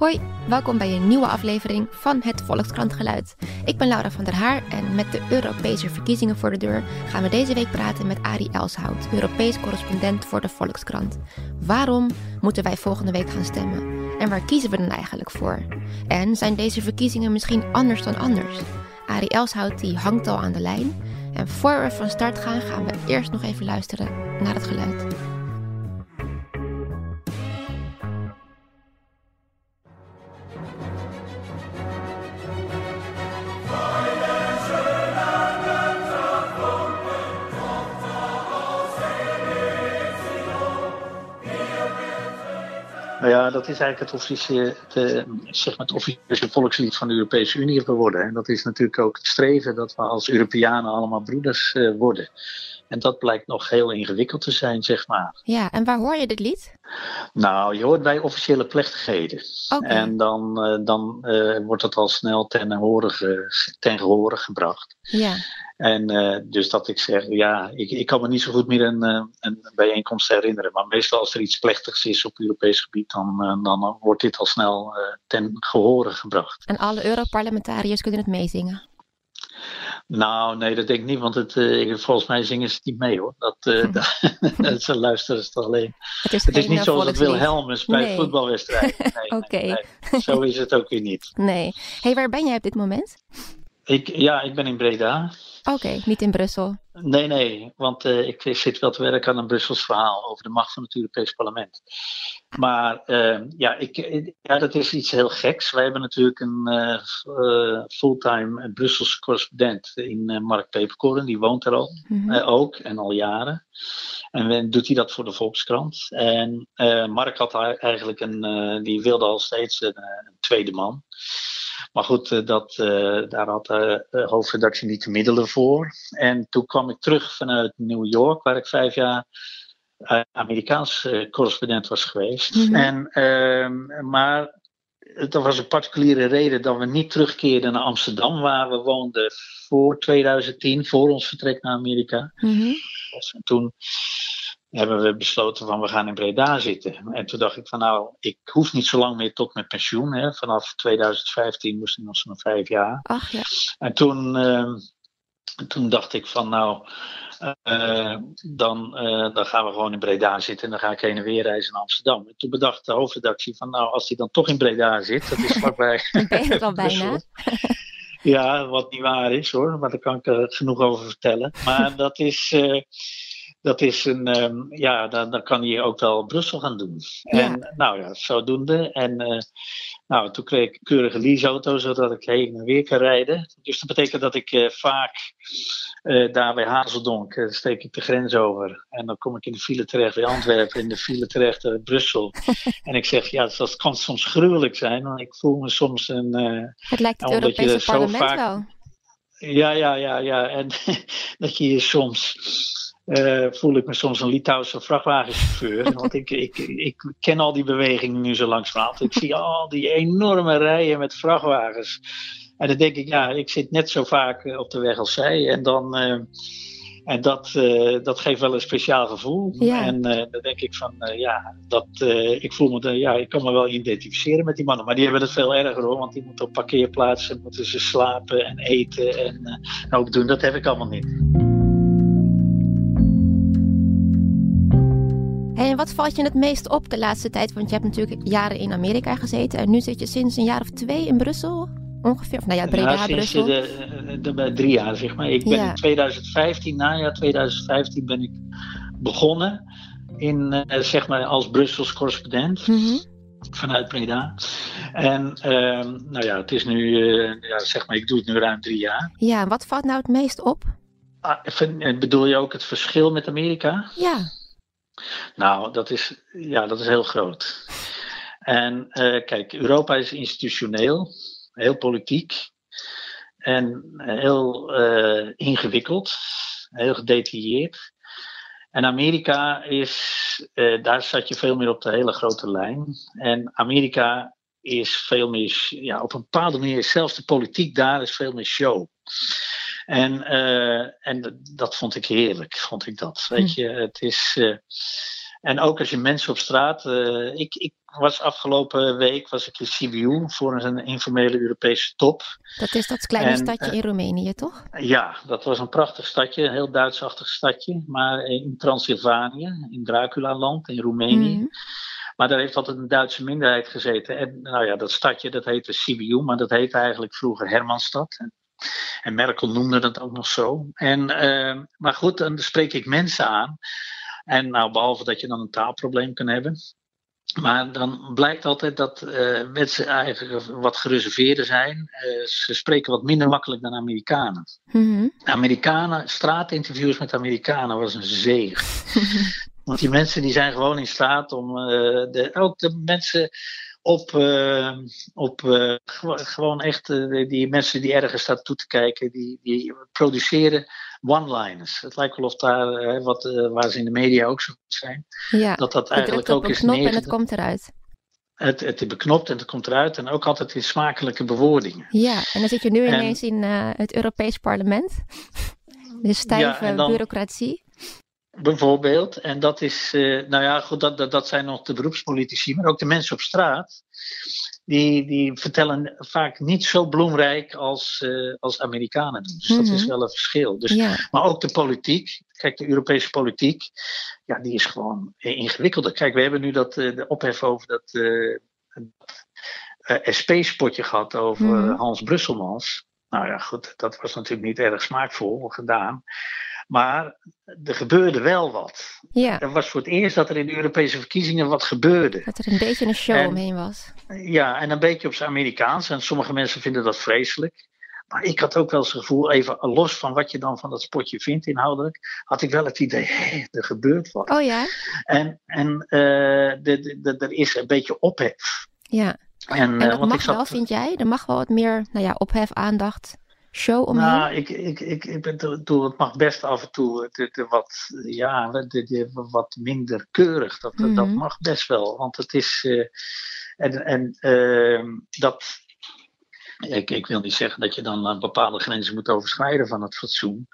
Hoi, welkom bij een nieuwe aflevering van het Volkskrantgeluid. Ik ben Laura van der Haar en met de Europese verkiezingen voor de deur gaan we deze week praten met Arie Elshout, Europees correspondent voor de Volkskrant. Waarom moeten wij volgende week gaan stemmen? En waar kiezen we dan eigenlijk voor? En zijn deze verkiezingen misschien anders dan anders? Arie Elshout die hangt al aan de lijn. En voor we van start gaan, gaan we eerst nog even luisteren naar het geluid. Nou ja, dat is eigenlijk het officiële, het, zeg maar het officiële volkslied van de Europese Unie geworden. En dat is natuurlijk ook het streven dat we als Europeanen allemaal broeders uh, worden. En dat blijkt nog heel ingewikkeld te zijn, zeg maar. Ja, en waar hoor je dit lied? Nou, je hoort bij officiële plechtigheden. Okay. En dan, uh, dan uh, wordt het al snel ten gehore, ten gehore gebracht. Ja. En uh, dus dat ik zeg, ja, ik, ik kan me niet zo goed meer een, een bijeenkomst herinneren. Maar meestal als er iets plechtigs is op Europees gebied, dan, dan wordt dit al snel ten gehore gebracht. En alle Europarlementariërs kunnen het meezingen? Nou, nee, dat denk ik niet, want het, uh, volgens mij zingen ze niet mee hoor. Dat, uh, dat, ze luisteren het alleen. Het is, het is niet zoals het Wilhelmus bij nee. voetbalwedstrijden. Nee, Oké. nee, nee, Zo is het ook weer niet. Nee. hey, waar ben jij op dit moment? Ik, ja, ik ben in Breda. Oké, okay, niet in Brussel. Nee, nee, want uh, ik zit wel te werken aan een Brussels verhaal over de macht van het Europees Parlement. Maar uh, ja, ik, ja, dat is iets heel geks. Wij hebben natuurlijk een uh, fulltime Brusselse correspondent in Mark Peperkoren, die woont er al Mhm. mm -hmm. ook en al jaren. En doet hij dat voor de Volkskrant. En Mark had eigenlijk een, die wilde al steeds een, een tweede man. Maar goed, dat, uh, daar had de hoofdredactie niet de middelen voor. En toen kwam ik terug vanuit New York, waar ik vijf jaar uh, Amerikaans correspondent was geweest. Mhm. En, ehm, maar dat was een particuliere reden dat we niet terugkeerden naar Amsterdam, waar we woonden voor 2010, voor ons vertrek naar Amerika. Mhm. En toen hebben we besloten van we gaan in Breda zitten. En toen dacht ik van nou, ik hoef niet zo lang meer tot mijn pensioen. Hè. Vanaf 2015 moest ik nog zo'n vijf jaar. Ach ja. En toen, uh, toen dacht ik van nou, uh, dan, uh, dan gaan we gewoon in Breda zitten. En dan ga ik heen en weer reizen naar Amsterdam. En toen bedacht de hoofdredactie van nou, als hij dan toch in Breda zit, dat is vlakbij. ben je al bijna? Ja, wat niet waar is hoor, maar daar kan ik er genoeg over vertellen. Maar dat is dat is een, um, ja, dan, dan kan je ook wel Brussel gaan doen. Ja. En nou ja, zodoende. En uh, nou, toen kreeg ik een keurige leaseauto, zodat ik heen en weer kan rijden. Dus dat betekent dat ik uh, vaak uh, daar bij Hazeldonk steek ik de grens over. En dan kom ik in de file terecht bij Antwerpen, in de file terecht bij Brussel. en ik zeg, ja, dat kan soms gruwelijk zijn. Want ik voel me soms een... het lijkt het Europese parlement vaak... wel. Ja, ja, ja, ja. En dat je je soms uh, voel ik me soms een Litouwse vrachtwagenchauffeur. want ik, ik, ik ken al die bewegingen nu zo langzamerhand. Ik zie al die enorme rijen met vrachtwagens. En dan denk ik, ja, ik zit net zo vaak op de weg als zij. En dan. Uh, en dat, uh, dat geeft wel een speciaal gevoel. Ja. En dan denk ik van, ja, dat, ik voel me, ja, ik kan me wel identificeren met die mannen. Maar die hebben het veel erger hoor, want die moeten op parkeerplaatsen, moeten ze slapen en eten en ook doen. Dat heb ik allemaal niet. En wat valt je het meest op de laatste tijd? Want je hebt natuurlijk jaren in Amerika gezeten en nu zit je sinds een jaar of twee in Brussel ongeveer. Of nou ja, Breda, ja, sinds Brussel. De, de, de, drie jaar zeg maar. Ik ben Ja. in 2015, najaar 2015 ben ik begonnen in, eh, zeg maar als Brussels correspondent Mhm. vanuit Breda. En ehm, nou ja, het is nu, eh, ja, zeg maar, ik doe het nu ruim drie jaar. Ja, wat valt nou het meest op? Ah, bedoel je ook het verschil met Amerika? Ja, Nou, dat is, ja, dat is heel groot. En eh, kijk, Europa is institutioneel, heel politiek en heel eh, ingewikkeld, heel gedetailleerd. En Amerika is, eh, daar zat je veel meer op de hele grote lijn. En Amerika is veel meer, ja, op een bepaalde manier, zelfs de politiek daar is veel meer show. En, eh, en dat- vond ik heerlijk, vond ik dat. Weet je, het is. eh, en ook als je mensen op straat. eh, ik, ik was afgelopen week was ik in Sibiu voor een informele Europese top. Dat is dat kleine stadje in Roemenië, toch? Ja, dat was een prachtig stadje, een heel Duitsachtig stadje, maar in Transylvanië, in Dracula-land, in Roemenië. Mhm. Maar daar heeft altijd een Duitse minderheid gezeten. En nou ja, dat stadje dat heette Sibiu, maar dat heette eigenlijk vroeger Hermannstad. En Merkel noemde dat ook nog zo. En, uh, maar goed, dan spreek ik mensen aan. En nou, behalve dat je dan een taalprobleem kan hebben. Maar dan blijkt altijd dat uh, mensen eigenlijk wat gereserveerder zijn. Uh, ze spreken wat minder makkelijk dan Amerikanen. Mm Amerikanen, straatinterviews met Amerikanen was een zege. Want die mensen die zijn gewoon in staat om uh, de, ook de mensen op, uh, op uh, gewoon echt die mensen die ergens staan toe te kijken, die, die produceren one-liners. Het lijkt wel of daar, wat, waar ze in de media ook zo goed zijn, ja, dat dat eigenlijk ook is knop en het komt eruit. Het, het is beknopt en het komt eruit en ook altijd in smakelijke bewoordingen. Ja, en dan zit je nu ineens in het Europees Parlement. De stijve ja, dan, bureaucratie. Bijvoorbeeld. En dat is, uh, nou ja, goed, dat, dat, dat zijn nog de beroepspolitici, maar ook de mensen op straat. Die, die vertellen vaak niet zo bloemrijk als, uh, als Amerikanen doen. Dus dat is mhm. wel een verschil. Dus, Maar ook de politiek. Kijk, de Europese politiek, ja, die is gewoon ingewikkelder. Kijk, we hebben nu dat, uh, de ophef over dat SP-spotje gehad over mhm. Hans Brusselmans. Nou ja, goed, dat was natuurlijk niet erg smaakvol gedaan. Maar er gebeurde wel wat. Ja. Er was voor het eerst dat er in de Europese verkiezingen wat gebeurde. Dat er een beetje een show omheen was. Ja, en een beetje op zijn Amerikaans. En sommige mensen vinden dat vreselijk. Maar ik had ook wel eens het gevoel, even los van wat je dan van dat spotje vindt inhoudelijk, had ik wel het idee, hé, er gebeurt wat. Oh ja? En, en uh, er is een beetje ophef. Ja. En, en dat uh, mag zat... wel, vind jij? Er mag wel wat meer nou ja, ophef, aandacht show omheen? Nou, ik, ik, ik, ik het mag best af en toe de, de wat, ja, de, de, wat minder keurig. Dat, dat mhm. mag best wel. Want het is. Uh, en en uh, dat. Ik, ik wil niet zeggen dat je dan bepaalde grenzen moet overschrijden van het fatsoen.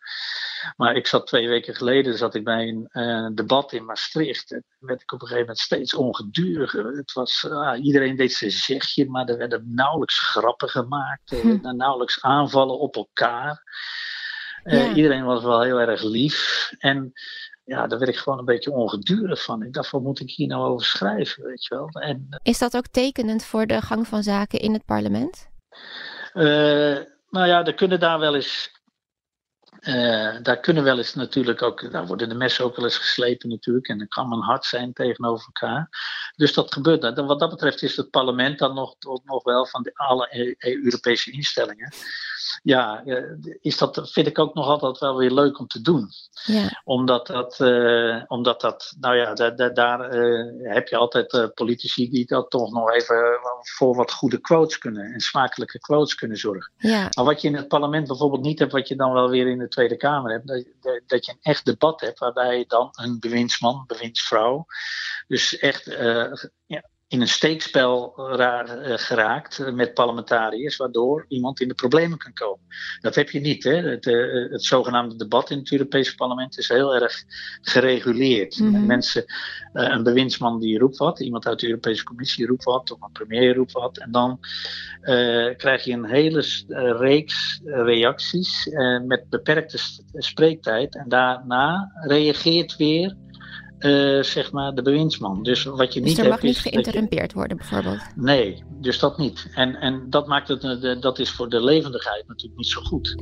Maar ik zat twee weken geleden zat ik bij een uh, debat in Maastricht. En werd ik op een gegeven moment steeds ongeduriger. Het was, uh, iedereen deed zijn zegje, maar er werden nauwelijks grappen gemaakt. Hm. nauwelijks aanvallen op elkaar. Uh, Iedereen was wel heel erg lief. En ja, daar werd ik gewoon een beetje ongedurig van. Ik dacht, wat moet ik hier nou over schrijven, weet je wel. En, Is dat ook tekenend voor de gang van zaken in het parlement? nou ja, er kunnen daar wel eens uh, daar kunnen wel eens natuurlijk ook, daar worden de messen ook wel eens geslepen natuurlijk. En dan kan men hard zijn tegenover elkaar. Dus dat gebeurt. Wat dat betreft is het parlement dan nog, nog wel van de, alle e-, Europese instellingen ja, eh, is dat, vind ik ook nog altijd wel weer leuk om te doen. Ja. Omdat, dat, uh, omdat dat, nou ja, daar, daar uh, heb je altijd politici die dat toch nog even voor wat goede quotes kunnen en smakelijke quotes kunnen zorgen. Ja. Maar wat je in het parlement bijvoorbeeld niet hebt, wat je dan wel weer in de Tweede Kamer hebt, dat, dat je een echt debat hebt waarbij dan een bewindsman, bewindsvrouw, dus echt ja, in een steekspel raar, uh, geraakt met parlementariërs, waardoor iemand in de problemen kan komen. Dat heb je niet. Hè? Het, uh, het zogenaamde debat in het Europese parlement is heel erg gereguleerd. Mm Mensen, uh, een bewindsman die roept wat, iemand uit de Europese Commissie roept wat, of een premier roept wat, en dan krijg je een hele reeks reacties met beperkte spreektijd, en daarna reageert weer uh, zeg maar de bewindsman. Dus wat je dus niet er mag niet geïnterrumpeerd worden, bijvoorbeeld? Nee, dus dat niet. En, en dat maakt het, uh, dat is voor de levendigheid natuurlijk niet zo goed.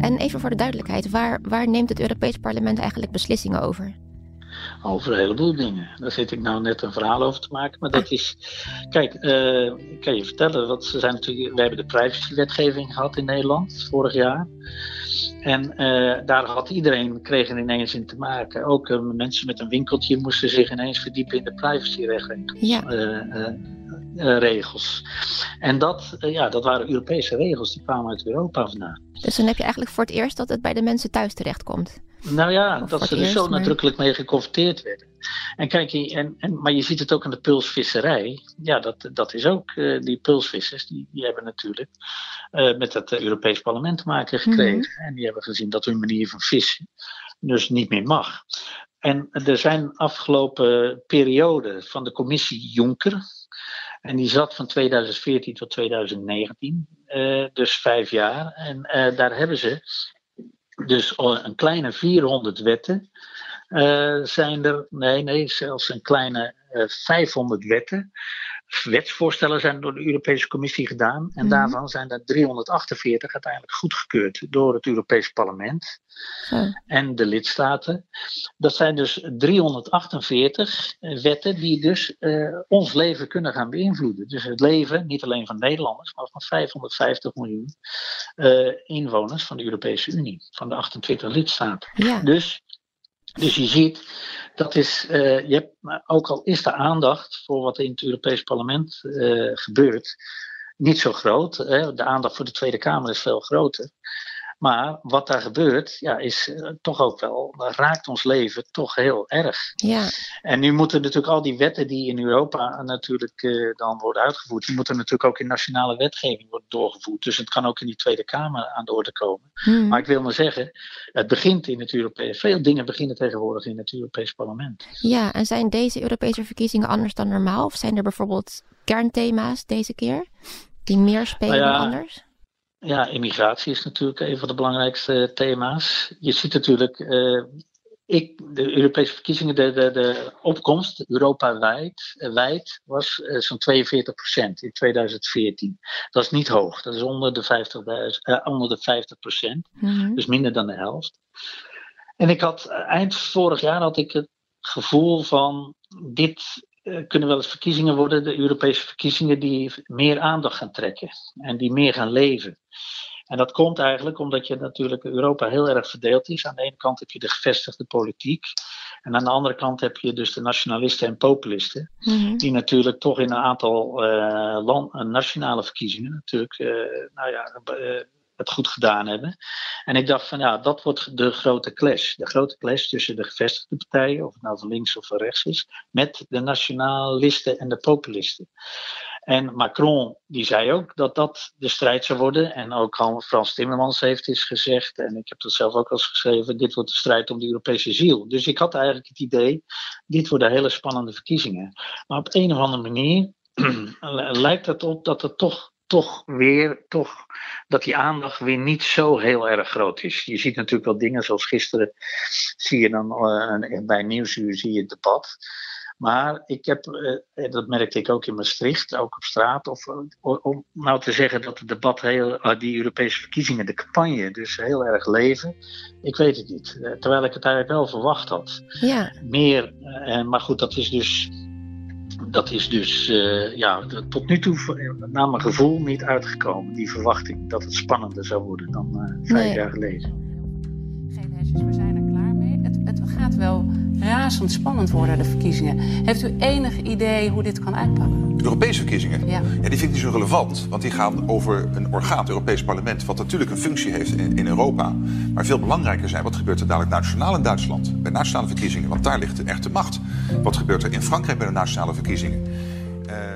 En even voor de duidelijkheid, waar, waar neemt het Europees Parlement eigenlijk beslissingen over? Over een heleboel dingen. Daar zit ik nou net een verhaal over te maken. Maar dat is. Kijk, uh, ik kan je vertellen. Want ze zijn natuurlijk, we hebben de privacywetgeving gehad in Nederland vorig jaar. En uh, daar had iedereen, kreeg er ineens in te maken. Ook uh, mensen met een winkeltje moesten zich ineens verdiepen in de privacyregels. Ja. Uh, regels. En dat, ja, dat waren Europese regels, die kwamen uit Europa vandaan. Dus dan heb je eigenlijk voor het eerst dat het bij de mensen thuis terechtkomt. Nou ja, dat ze er zo nadrukkelijk mee geconfronteerd werden. En kijk, en, en, maar je ziet het ook aan de pulsvisserij. Ja, dat, dat is ook, uh, die pulsvissers, die, die hebben natuurlijk uh, met het Europees Parlement te maken gekregen. Mhm. En die hebben gezien dat hun manier van vissen dus niet meer mag. En er zijn afgelopen periode van de commissie Jonker, en die zat van 2014 tot 2019, dus vijf jaar. En daar hebben ze dus een kleine 400 wetten uh, zijn er, nee, nee, zelfs een kleine uh, eh, 500 wetten. Wetsvoorstellen zijn door de Europese Commissie gedaan. En mhm. daarvan zijn er 348 uiteindelijk goedgekeurd door het Europees Parlement en de lidstaten. Dat zijn dus 348 wetten die dus uh, ons leven kunnen gaan beïnvloeden. Dus het leven, niet alleen van Nederlanders, maar van 550 miljoen inwoners van de Europese Unie, van de 28 lidstaten. Ja. Dus dus je ziet, dat is, uh, je hebt, ook al is de aandacht voor wat in het Europees Parlement uh, gebeurt niet zo groot. Hè? De aandacht voor de Tweede Kamer is veel groter. Maar wat daar gebeurt, ja, is uh, toch ook wel, raakt ons leven toch heel erg. Ja. En nu moeten natuurlijk al die wetten die in Europa natuurlijk uh, dan worden uitgevoerd, die moeten natuurlijk ook in nationale wetgeving worden doorgevoerd. Dus het kan ook in die Tweede Kamer aan de orde komen. Hmm. Maar ik wil maar zeggen, het begint in het Europees, veel dingen beginnen tegenwoordig in het Europees Parlement. Ja, en zijn deze Europese verkiezingen anders dan normaal? Of zijn er bijvoorbeeld kernthema's deze keer die meer spelen nou dan anders? Ja, immigratie is natuurlijk een van de belangrijkste thema's. Je ziet natuurlijk, uh, ik, de Europese verkiezingen, de, de, de opkomst Europa-wijd uh, wijd, was uh, zo'n 42% in 2014. Dat is niet hoog, dat is onder de 50, onder de 50 mm-hmm. dus minder dan de helft. En ik had eind vorig jaar had ik het gevoel van dit kunnen wel eens verkiezingen worden, de Europese verkiezingen, die meer aandacht gaan trekken en die meer gaan leven. En dat komt eigenlijk omdat je natuurlijk Europa heel erg verdeeld is. Aan de ene kant heb je de gevestigde politiek. En aan de andere kant heb je dus de nationalisten en populisten. Mhm. Die natuurlijk toch in een aantal uh, land, nationale verkiezingen natuurlijk uh, nou ja, het goed gedaan hebben. En ik dacht van ja, dat wordt de grote clash. De grote clash tussen de gevestigde partijen, of het nou van links of van rechts is, met de nationalisten en de populisten. En Macron die zei ook dat dat de strijd zou worden. En ook Frans Timmermans heeft eens gezegd, en ik heb dat zelf ook al eens geschreven, dit wordt de strijd om de Europese ziel. Dus ik had eigenlijk het idee, dit worden hele spannende verkiezingen. Maar op een of andere manier lijkt het op dat het toch toch weer, toch, dat die aandacht weer niet zo heel erg groot is. Je ziet natuurlijk wel dingen zoals gisteren, zie je dan uh, bij Nieuwsuur zie je het debat. Maar ik heb, uh, dat merkte ik ook in Maastricht, ook op straat, of, om nou te zeggen dat het debat heel, uh, die Europese verkiezingen, de campagne, dus heel erg leven. Ik weet het niet. terwijl ik het eigenlijk wel verwacht had. Ja. Meer, maar goed, dat is dus dat is dus uh, ja, tot nu toe naar mijn gevoel niet uitgekomen. Die verwachting dat het spannender zou worden dan uh, vijf jaar geleden. Geen zijn er mee. Het, gaat wel razendspannend worden, de verkiezingen. Heeft u enig idee hoe dit kan uitpakken? De Europese verkiezingen? Ja. ja. Die vind ik niet zo relevant, want die gaan over een orgaan, het Europees Parlement, wat natuurlijk een functie heeft in, in Europa. Maar veel belangrijker zijn, wat gebeurt er dadelijk nationaal in Duitsland, bij nationale verkiezingen, want daar ligt de echte macht. Wat gebeurt er in Frankrijk bij de nationale verkiezingen?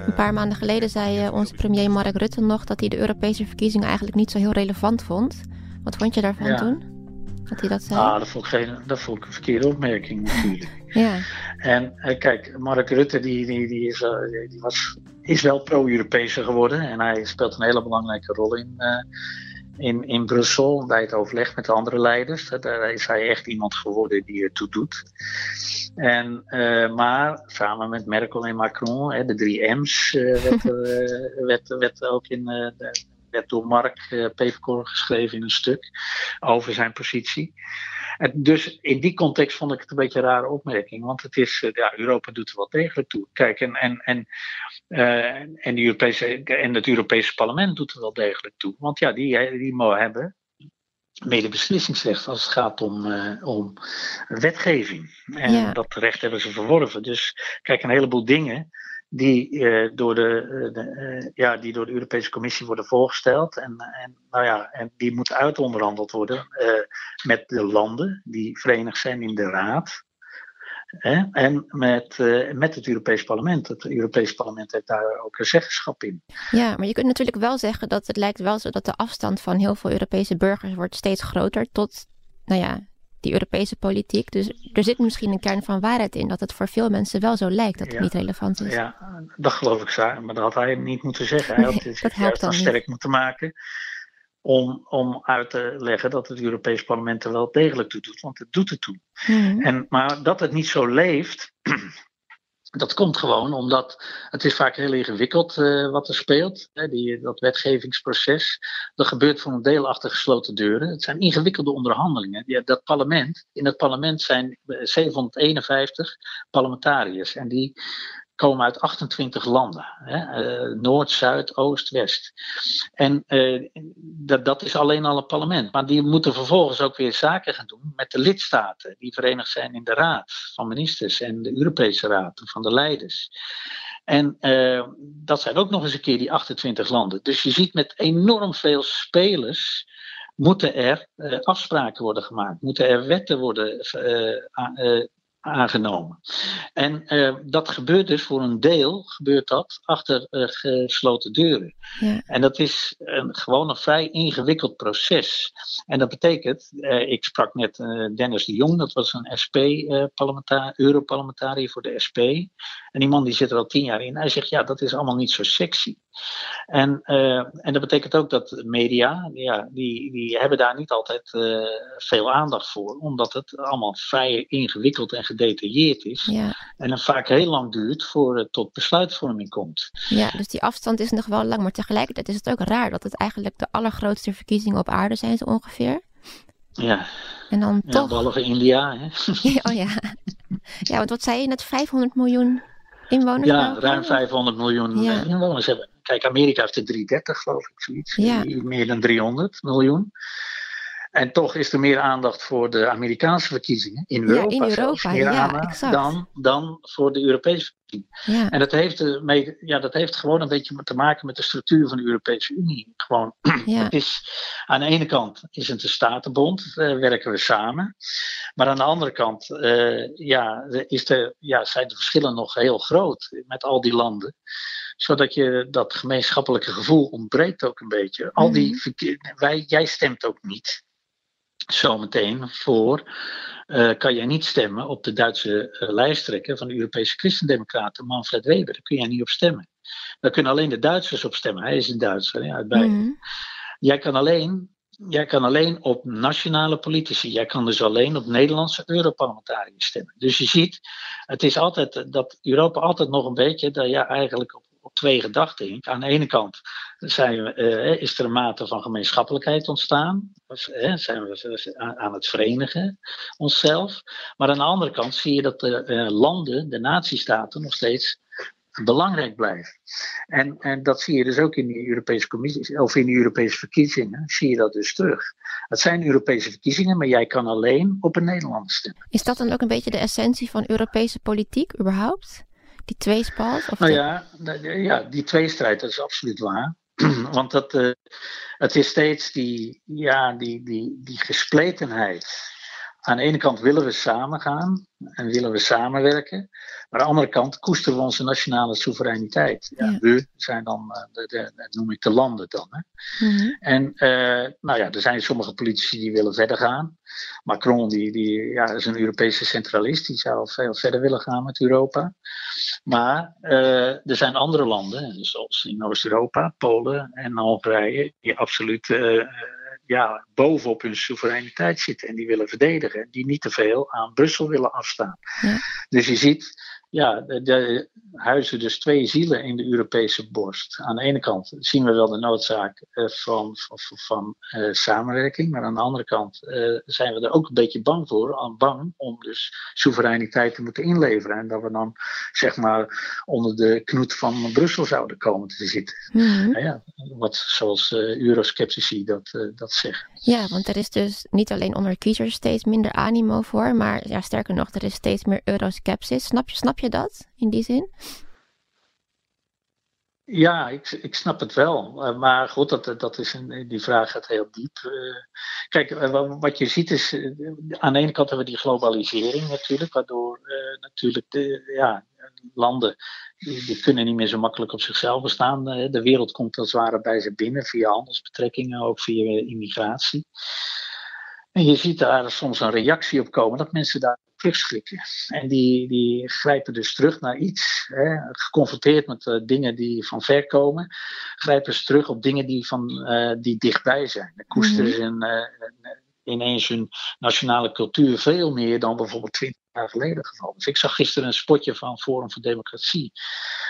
Een paar maanden geleden zei uh, onze premier Mark Rutte nog dat hij de Europese verkiezingen eigenlijk niet zo heel relevant vond. Wat vond je daarvan toen? Dat hij dat zei? Ah, dat vond ik, geen, dat vond ik een verkeerde opmerking natuurlijk. ja. En uh, kijk, Mark Rutte die, die, die, is, uh, die was, is wel pro-Europese geworden. En hij speelt een hele belangrijke rol in, uh, in, in Brussel bij het overleg met de andere leiders. Daar is hij echt iemand geworden die ertoe doet. En, maar samen met Merkel en Macron, hè, de drie M's, werd, werd, werd, ook in de werd door Mark uh, Peverkorn geschreven in een stuk over zijn positie. En dus in die context vond ik het een beetje een rare opmerking, want het is, uh, ja, Europa doet er wel degelijk toe. Kijk, en, en, en, uh, en, de Europese, en het Europese parlement doet er wel degelijk toe. Want ja, die, die mogen hebben medebeslissingsrecht als het gaat om, uh, om wetgeving. En ja. dat recht hebben ze verworven. Dus kijk, een heleboel dingen die, uh, door de, uh, de uh, ja, die door de Europese Commissie worden voorgesteld. En, en, nou ja, en die moeten uitonderhandeld worden met de landen die verenigd zijn in de Raad. En met, met het Europees Parlement. Het Europees Parlement heeft daar ook een zeggenschap in. Ja, maar je kunt natuurlijk wel zeggen dat het lijkt wel zo dat de afstand van heel veel Europese burgers wordt steeds groter tot, nou ja, die Europese politiek. Dus er zit misschien een kern van waarheid in dat het voor veel mensen wel zo lijkt dat het niet relevant is. Ja, dat geloof ik, maar dat had hij niet moeten zeggen. Hij had het dan sterk moeten maken om, om uit te leggen dat het Europees Parlement er wel degelijk toe doet, want het doet het toe. Mhm. En, maar dat het niet zo leeft, dat komt gewoon omdat het is vaak heel ingewikkeld uh, wat er speelt. Hè, die, dat wetgevingsproces. Dat gebeurt voor een deel achter gesloten deuren. Het zijn ingewikkelde onderhandelingen. Die, dat parlement, in het parlement zijn 751 parlementariërs. En die komen uit 28 landen. Hè? Uh, Noord, Zuid, Oost, West. En uh, dat, dat is alleen al een parlement. Maar die moeten vervolgens ook weer zaken gaan doen met de lidstaten. Die verenigd zijn in de Raad van Ministers en de Europese Raad van de leiders. En uh, dat zijn ook nog eens een keer die 28 landen. Dus je ziet met enorm veel spelers moeten er afspraken worden gemaakt, moeten er wetten worden uh, aangenomen. En uh, dat gebeurt dus voor een deel gebeurt dat achter uh, gesloten deuren. Ja. En dat is een, gewoon een vrij ingewikkeld proces. En dat betekent, uh, ik sprak net Dennis de Jong, dat was een SP Europarlementariër voor de SP. En die man die zit er al tien jaar in. Hij zegt ja, dat is allemaal niet zo sexy. En, en dat betekent ook dat media, ja, die, die hebben daar niet altijd veel aandacht voor, omdat het allemaal vrij ingewikkeld en gedetailleerd is. Ja. En het vaak heel lang duurt voor het tot besluitvorming komt. Ja, dus die afstand is nog wel lang. Maar tegelijkertijd is het ook raar dat het eigenlijk de allergrootste verkiezingen op aarde zijn, zo ongeveer. Ja. En dan ja, toch. Behalve India. Hè? oh ja. Ja, want wat zei je net? 500 miljoen inwoners? Ja, ruim 500 miljoen ja. inwoners hebben. Kijk, Amerika heeft er 330, geloof ik, zoiets. Ja. Meer dan 300 miljoen. En toch is er meer aandacht voor de Amerikaanse verkiezingen in Europa, ja, in Europa meer ja, dan, dan voor de Europese verkiezingen. Ja. En dat heeft, mee, ja, dat heeft gewoon een beetje te maken met de structuur van de Europese Unie. Gewoon, het is, aan de ene kant is het een statenbond, uh, werken we samen. Maar aan de andere kant uh, ja, is de, ja, zijn de verschillen nog heel groot met al die landen zodat je dat gemeenschappelijke gevoel ontbreekt ook een beetje. Al die, mhm. wij, jij stemt ook niet zometeen voor, uh, kan jij niet stemmen op de Duitse uh, lijsttrekker van de Europese Christendemocraten, Manfred Weber. Daar kun jij niet op stemmen. Daar kunnen alleen de Duitsers op stemmen. Hij is een Duitser, ja, bij. Mm. Jij kan alleen. Jij kan alleen op nationale politici. Jij kan dus alleen op Nederlandse Europarlementariërs stemmen. Dus je ziet, het is altijd dat Europa altijd nog een beetje, dat ja, eigenlijk op op twee gedachten Aan de ene kant zijn we, uh, is er een mate van gemeenschappelijkheid ontstaan. Of, uh, zijn we aan, het verenigen onszelf. Maar aan de andere kant zie je dat de uh, landen, de natiestaten, nog steeds belangrijk blijven. En, en dat zie je dus ook in de Europese Commissie, of in de Europese verkiezingen, zie je dat dus terug. Het zijn Europese verkiezingen, maar jij kan alleen op een Nederlander stemmen. Is dat dan ook een beetje de essentie van Europese politiek überhaupt? Die tweespalt? Of nou ja, ja, die tweestrijd, dat is absoluut waar. Want dat, uh, het is steeds die, ja, die, die, die gespletenheid. Aan de ene kant willen we samen gaan en willen we samenwerken. Maar aan de andere kant koesteren we onze nationale soevereiniteit. Ja, We zijn dan, eh, de, de, dat noem ik de landen dan. Hè. Mm-hmm. En uh, nou ja, er zijn sommige politici die willen verder gaan. Macron die, die, ja, is een Europese centralist, die zou veel verder willen gaan met Europa. Maar uh, er zijn andere landen, zoals in Oost-Europa, Polen en Hongarije, die absoluut ja, bovenop hun soevereiniteit zitten en die willen verdedigen. En die niet te veel aan Brussel willen afstaan. Ja. Dus je ziet ja, de, huizen dus twee zielen in de Europese borst. Aan de ene kant zien we wel de noodzaak uh, van, van, van uh, samenwerking, maar aan de andere kant uh, zijn we er ook een beetje bang voor, bang om dus soevereiniteit te moeten inleveren. En dat we dan zeg maar onder de knoet van Brussel zouden komen te zitten. Mm ja, wat zoals eurosceptici dat, dat zeggen. Ja, want er is dus niet alleen onder kiezers steeds minder animo voor, maar ja, sterker nog, er is steeds meer euroskepsis. Snap je, snap je dat in die zin? Ja, ik, ik snap het wel. Uh, maar goed, dat, dat is een, die vraag gaat heel diep. Uh, kijk, uh, wat je ziet is, aan de ene kant hebben we die globalisering natuurlijk, waardoor natuurlijk de, ja, landen die, die, kunnen niet meer zo makkelijk op zichzelf bestaan. de wereld komt als het ware bij ze binnen via handelsbetrekkingen, ook via immigratie. En je ziet daar soms een reactie op komen dat mensen daar terugschrikken. En die, die grijpen dus terug naar iets. Hè, geconfronteerd met uh, dingen die van ver komen, grijpen ze terug op dingen die, van, uh, die dichtbij zijn. Dan koesteren ze mm -hmm. ineens hun nationale cultuur veel meer dan bijvoorbeeld twintig jaar geleden geval. Dus ik zag gisteren een spotje van Forum voor Democratie,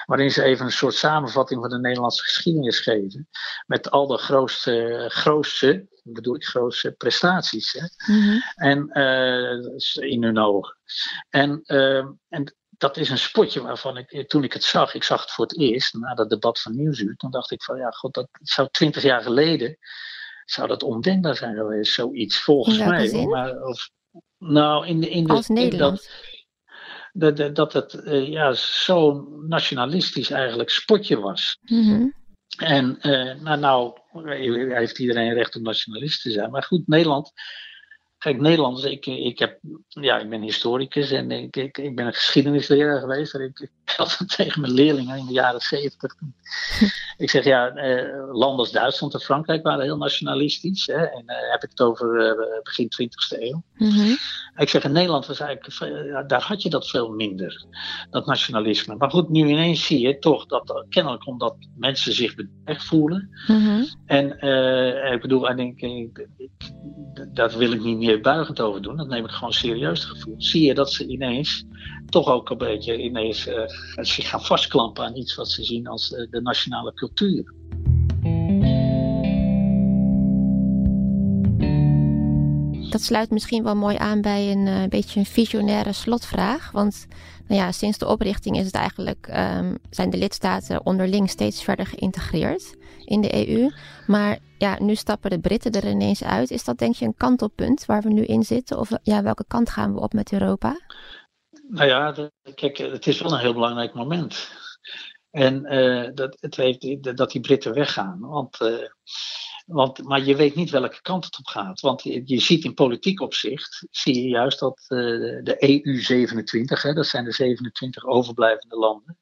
waarin ze even een soort samenvatting van de Nederlandse geschiedenis geven, met al de grootste, grootste bedoel ik, grootste prestaties. Hè? Mm -hmm. En uh, in hun ogen. En, uh, en dat is een spotje waarvan ik, toen ik het zag, ik zag het voor het eerst, na dat debat van Nieuwsuur, toen dacht ik van ja, god, dat zou twintig jaar geleden, zou dat ondenkbaar zijn geweest, zoiets, volgens mij. Zin? Maar, of, nou, in de, in de, Als Nederland. Dat, dat, dat het uh, ja, zo'n nationalistisch eigenlijk spotje was. Mm -hmm. En uh, nou, nou heeft iedereen recht om nationalist te zijn. Maar goed, Nederland. Kijk, Nederlanders, ik, ik, heb, ja, ik ben historicus en ik, ik, ik ben een geschiedenisleraar geweest. Ik had tegen mijn leerlingen in de jaren zeventig. ik zeg ja, eh, landen als Duitsland en Frankrijk waren heel nationalistisch. Hè, en uh, heb ik het over uh, begin 20e eeuw. Mm -hmm. Ik zeg in Nederland was eigenlijk, daar had je dat veel minder, dat nationalisme. Maar goed, nu ineens zie je toch dat kennelijk omdat mensen zich bedreigd voelen. Mm -hmm. En uh, ik bedoel, en ik, ik, ik, daar wil ik niet meer buigend over doen, dat neem ik gewoon serieus het gevoel. Zie je dat ze ineens toch ook een beetje ineens uh, zich gaan vastklampen aan iets wat ze zien als de nationale cultuur. Dat sluit misschien wel mooi aan bij een uh, beetje een visionaire slotvraag. Want nou ja, sinds de oprichting is het eigenlijk, um, zijn de lidstaten onderling steeds verder geïntegreerd in de EU. Maar ja, nu stappen de Britten er ineens uit. Is dat denk je een kantelpunt waar we nu in zitten? Of ja, welke kant gaan we op met Europa? Nou ja, kijk, het is wel een heel belangrijk moment. En uh, dat, het heeft, dat die Britten weggaan. Want, uh, want, maar je weet niet welke kant het op gaat. Want je, je ziet in politiek opzicht, zie je juist dat uh, de EU27, hè, dat zijn de 27 overblijvende landen,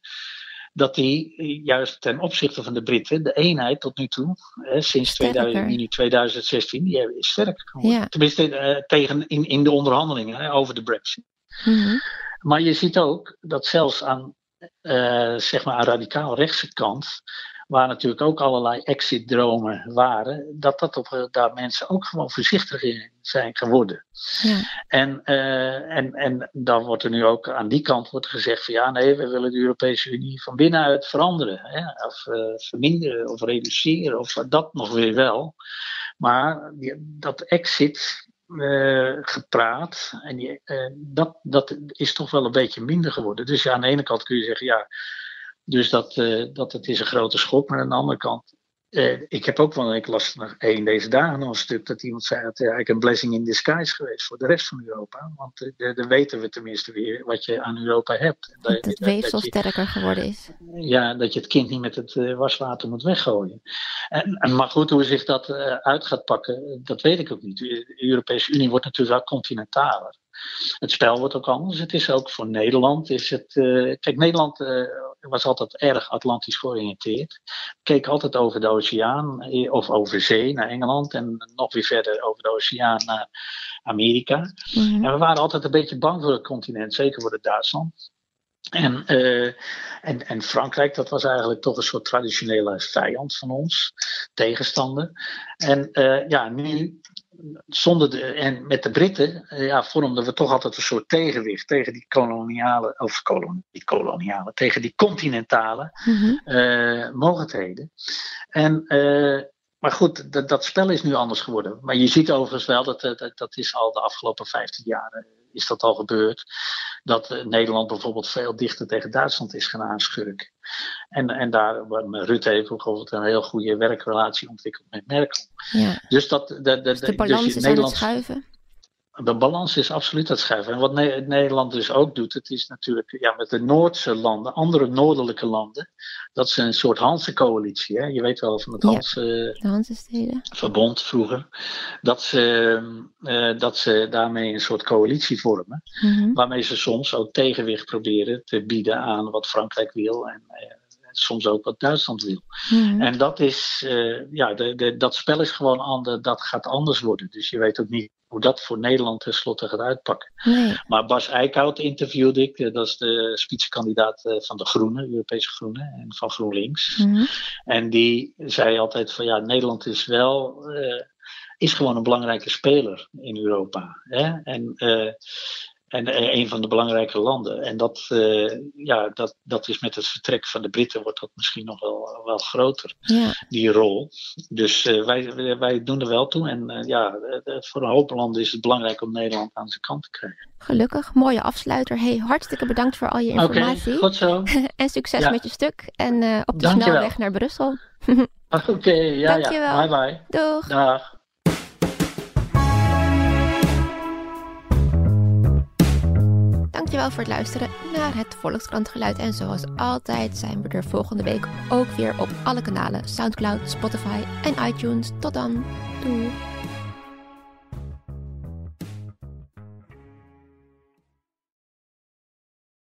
dat die juist ten opzichte van de Britten, de eenheid tot nu toe, hè, sinds 2000, juni 2016, die is sterk geworden. Ja. Tenminste, tegen, in, in de onderhandelingen hè, over de Brexit. Mm -hmm. Maar je ziet ook dat zelfs aan, uh, zeg maar aan radicaal rechtse kant, waar natuurlijk ook allerlei exit-dromen waren, dat, dat op, daar mensen ook gewoon voorzichtig in zijn geworden. Ja. En, uh, en, en dan wordt er nu ook aan die kant wordt gezegd van ja, nee, we willen de Europese Unie van binnenuit veranderen. Hè? Of uh, verminderen of reduceren, of dat nog weer wel. Maar die, dat exit, uh, gepraat. En die, uh, dat, dat is toch wel een beetje minder geworden. Dus ja, aan de ene kant kun je zeggen, ja, dus dat, uh, dat het is een grote schok. Maar aan de andere kant, ik heb ook wel, ik las nog één deze dagen nog een stuk dat iemand zei dat het eigenlijk een blessing in disguise geweest voor de rest van Europa. Want dan weten we tenminste weer wat je aan Europa hebt. Dat het weefsel sterker geworden is. Ja, dat je het kind niet met het waswater moet weggooien. En, maar goed, hoe zich dat uh, uit gaat pakken, dat weet ik ook niet. De Europese Unie wordt natuurlijk wel continentaler. Het spel wordt ook anders. Het is ook voor Nederland. Is het, uh, kijk, Nederland uh, was altijd erg Atlantisch georiënteerd. Keek altijd over de oceaan of over zee naar Engeland en nog weer verder over de oceaan naar Amerika. Mhm. En we waren altijd een beetje bang voor het continent, zeker voor het Duitsland. En, uh, en, en Frankrijk, dat was eigenlijk toch een soort traditionele vijand van ons, tegenstander. En uh, ja, nu, zonder de, en met de Britten, uh, ja, vormden we toch altijd een soort tegenwicht tegen die koloniale, of kolon, die koloniale, tegen die continentale mm-hmm. mogelijkheden. En maar goed, dat, dat, spel is nu anders geworden. Maar je ziet overigens wel, dat, dat, dat is al de afgelopen 15 jaar is dat al gebeurd. Dat uh, Nederland bijvoorbeeld veel dichter tegen Duitsland is gaan aanschurken. En, en daar, Rutte heeft bijvoorbeeld een heel goede werkrelatie ontwikkeld met Merkel. Ja. Dus dat, de, de, dus de balans dus is Nederland, aan het schuiven? De balans is absoluut het schuiven. En wat ne Nederland dus ook doet, het is natuurlijk ja, met de Noordse landen, andere noordelijke landen, dat is een soort Hanse-coalitie. Je weet wel van het ja, Hanse, Hanse verbond vroeger, dat ze, uh, dat ze daarmee een soort coalitie vormen, mm -hmm. waarmee ze soms ook tegenwicht proberen te bieden aan wat Frankrijk wil en, uh, soms ook wat Duitsland wil. Mhm. En dat is, ja, de, de, dat spel is gewoon anders, dat gaat anders worden. Dus je weet ook niet hoe dat voor Nederland tenslotte gaat uitpakken. Nee. Maar Bas Eickhout interviewde ik, dat is de spitsenkandidaat van de Groenen, Europese Groenen, en van GroenLinks. Mhm. En die zei altijd van ja, Nederland is wel is gewoon een belangrijke speler in Europa. Hè? En, uh, en een van de belangrijke landen. En dat, uh, ja, dat, dat is met het vertrek van de Britten wordt dat misschien nog wel, wel groter, ja. die rol. Dus uh, wij, wij doen er wel toe. En ja, voor een hoop landen is het belangrijk om Nederland aan zijn kant te krijgen. Gelukkig, mooie afsluiter. Hey, hartstikke bedankt voor al je informatie. Oké, goed zo. en succes met je stuk. En op de snelweg naar Brussel. Oké, ja, ja. Bye bye. Doeg. Dag. Dankjewel voor het luisteren naar het Volkskrantgeluid. En zoals altijd zijn we er volgende week ook weer op alle kanalen: Soundcloud, Spotify en iTunes. Tot dan. Doei.